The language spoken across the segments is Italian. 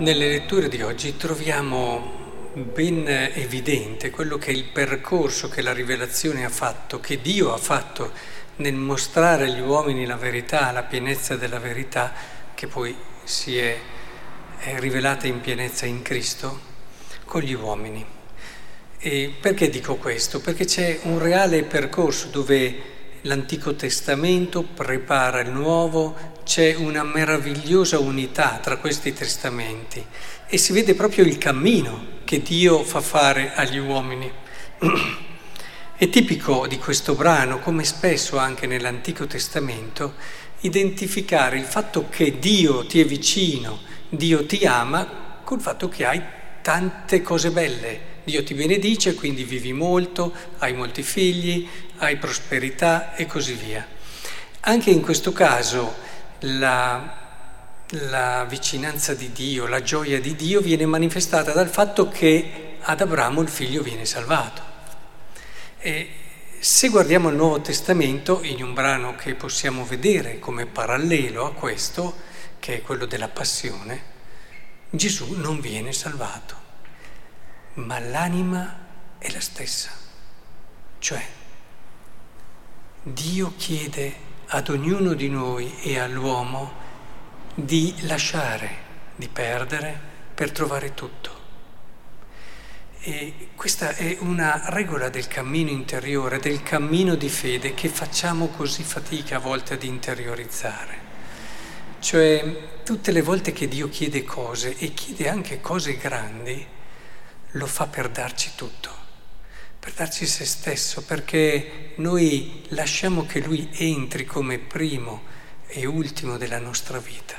Nelle letture di oggi troviamo ben evidente quello che è il percorso che la rivelazione ha fatto, che Dio ha fatto nel mostrare agli uomini la verità, la pienezza della verità, che poi si è, è rivelata in pienezza in Cristo, con gli uomini. E perché dico questo? Perché c'è un reale percorso dove l'Antico Testamento prepara il Nuovo, c'è una meravigliosa unità tra questi testamenti e si vede proprio il cammino che Dio fa fare agli uomini. È tipico di questo brano, come spesso anche nell'Antico Testamento, identificare il fatto che Dio ti è vicino, Dio ti ama, col fatto che hai tante cose belle. Dio ti benedice, quindi vivi molto, hai molti figli, hai prosperità e così via. Anche in questo caso la, la vicinanza di Dio, la gioia di Dio viene manifestata dal fatto che ad Abramo il figlio viene salvato. E se guardiamo il Nuovo Testamento, in un brano che possiamo vedere come parallelo a questo, che è quello della passione, Gesù non viene salvato, ma l'anima è la stessa. Cioè, Dio chiede ad ognuno di noi e all'uomo di lasciare, di perdere per trovare tutto. E questa è una regola del cammino interiore, del cammino di fede che facciamo così fatica a volte ad interiorizzare. Cioè, tutte le volte che Dio chiede cose e chiede anche cose grandi, lo fa per darci tutto per darci se stesso, perché noi lasciamo che Lui entri come primo e ultimo della nostra vita,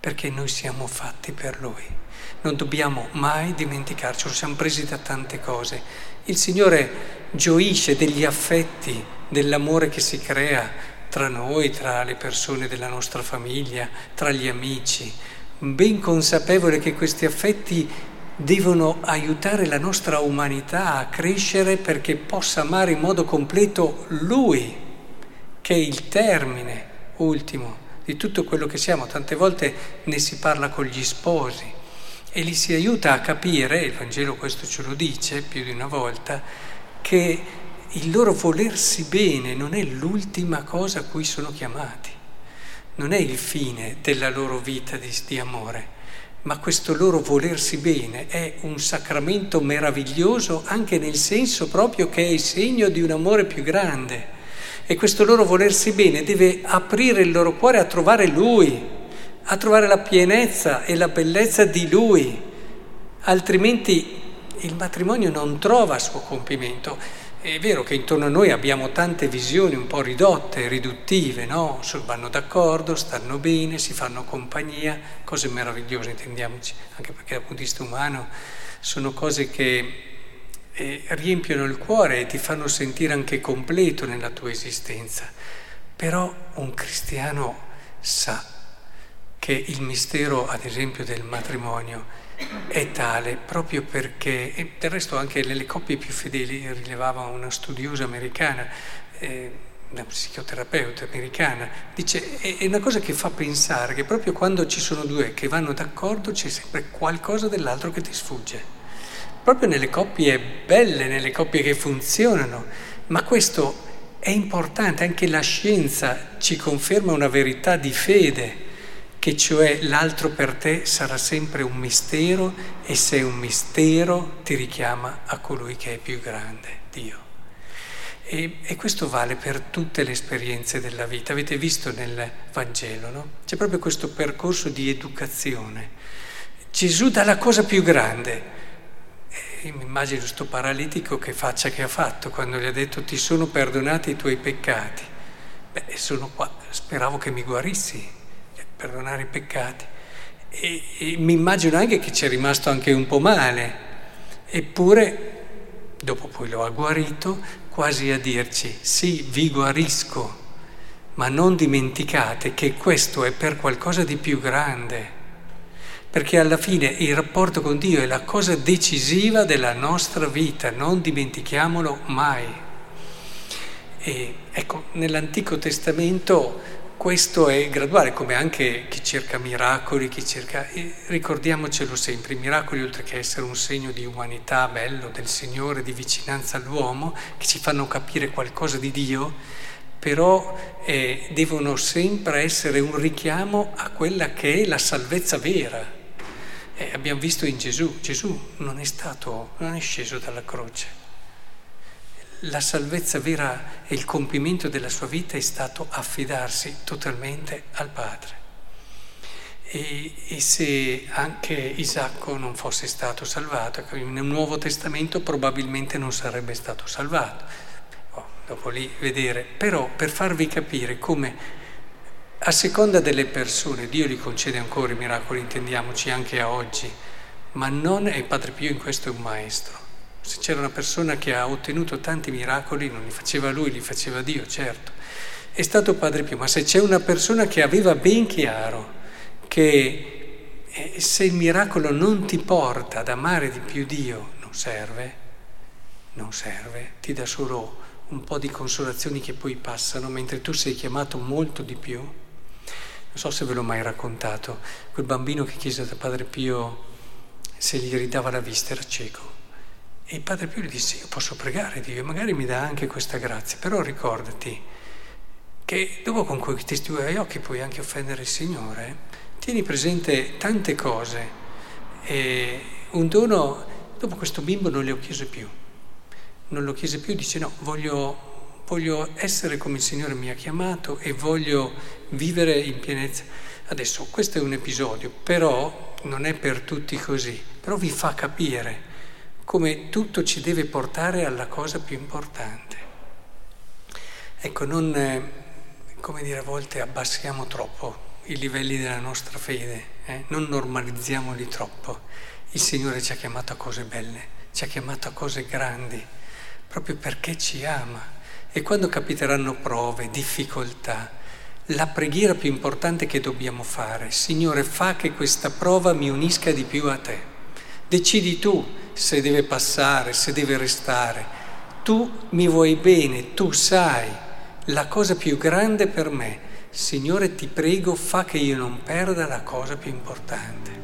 perché noi siamo fatti per Lui. Non dobbiamo mai dimenticarci, lo siamo presi da tante cose. Il Signore gioisce degli affetti, dell'amore che si crea tra noi, tra le persone della nostra famiglia, tra gli amici, ben consapevole che questi affetti devono aiutare la nostra umanità a crescere perché possa amare in modo completo Lui, che è il termine ultimo di tutto quello che siamo. Tante volte ne si parla con gli sposi e li si aiuta a capire, il Vangelo questo ce lo dice più di una volta, che il loro volersi bene non è l'ultima cosa a cui sono chiamati, non è il fine della loro vita di, di amore ma questo loro volersi bene è un sacramento meraviglioso anche nel senso proprio che è il segno di un amore più grande. E questo loro volersi bene deve aprire il loro cuore a trovare Lui, a trovare la pienezza e la bellezza di Lui, altrimenti il matrimonio non trova suo compimento. È vero che intorno a noi abbiamo tante visioni un po' ridotte, riduttive, no? Vanno d'accordo, stanno bene, si fanno compagnia, cose meravigliose, intendiamoci, anche perché dal punto di vista umano sono cose che eh, riempiono il cuore e ti fanno sentire anche completo nella tua esistenza. Però un cristiano sa che il mistero, ad esempio, del matrimonio è tale proprio perché, e del resto anche nelle coppie più fedeli rilevava una studiosa americana, eh, una psicoterapeuta americana, dice è una cosa che fa pensare che proprio quando ci sono due che vanno d'accordo c'è sempre qualcosa dell'altro che ti sfugge. Proprio nelle coppie belle, nelle coppie che funzionano, ma questo è importante, anche la scienza ci conferma una verità di fede che cioè l'altro per te sarà sempre un mistero e se è un mistero ti richiama a colui che è più grande, Dio. E, e, questo vale per tutte le esperienze della vita. Avete visto nel Vangelo, no? C'è proprio questo percorso di educazione. Gesù dà la cosa più grande. Mi immagino questo paralitico che faccia che ha fatto quando gli ha detto ti sono perdonati i tuoi peccati. Beh, sono qua, speravo che mi guarissi perdonare i peccati. E, e mi immagino anche che ci è rimasto anche un po' male, eppure, dopo poi lo ha guarito, quasi a dirci, sì, vi guarisco, ma non dimenticate che questo è per qualcosa di più grande, perché alla fine il rapporto con Dio è la cosa decisiva della nostra vita, non dimentichiamolo mai. E ecco, nell'Antico Testamento questo è graduale, come anche chi cerca miracoli, chi cerca... ricordiamocelo sempre, i miracoli oltre che essere un segno di umanità bello del Signore, di vicinanza all'uomo, che ci fanno capire qualcosa di Dio, però eh, devono sempre essere un richiamo a quella che è la salvezza vera. Eh, abbiamo visto in Gesù, Gesù non è stato, non è sceso dalla croce la salvezza vera e il compimento della sua vita è stato affidarsi totalmente al Padre. E, e, se anche Isacco non fosse stato salvato, nel Nuovo Testamento probabilmente non sarebbe stato salvato. Oh, dopo lì vedere, però per farvi capire come a seconda delle persone, Dio gli concede ancora i miracoli, intendiamoci anche a oggi, ma non è Padre Pio in questo è un maestro. Se c'era una persona che ha ottenuto tanti miracoli, non li faceva lui, li faceva Dio, certo. È stato Padre Pio, ma se c'è una persona che aveva ben chiaro che eh, se il miracolo non ti porta ad amare di più Dio, non serve, non serve, ti dà solo un po' di consolazioni che poi passano, mentre tu sei chiamato molto di più. Non so se ve l'ho mai raccontato, quel bambino che chiese da Padre Pio se gli ridava la vista era cieco. E il padre Pio gli disse, io posso pregare Dio, magari mi dà anche questa grazia, però ricordati che dopo con questi tuoi occhi puoi anche offendere il Signore. Tieni presente tante cose. E un dono, dopo questo bimbo non le ho chiese più. Non lo chiese più, dice no, voglio, voglio essere come il Signore mi ha chiamato e voglio vivere in pienezza. Adesso questo è un episodio, però non è per tutti così, però vi fa capire come tutto ci deve portare alla cosa più importante. Ecco, non, eh, come dire, a volte abbassiamo troppo i livelli della nostra fede, eh? non normalizziamoli troppo. Il Signore ci ha chiamato a cose belle, ci ha chiamato a cose grandi, proprio perché ci ama. E quando capiteranno prove, difficoltà, la preghiera più importante che dobbiamo fare, Signore, fa che questa prova mi unisca di più a te. Decidi tu se deve passare, se deve restare. Tu mi vuoi bene, tu sai la cosa più grande per me. Signore, ti prego, fa che io non perda la cosa più importante.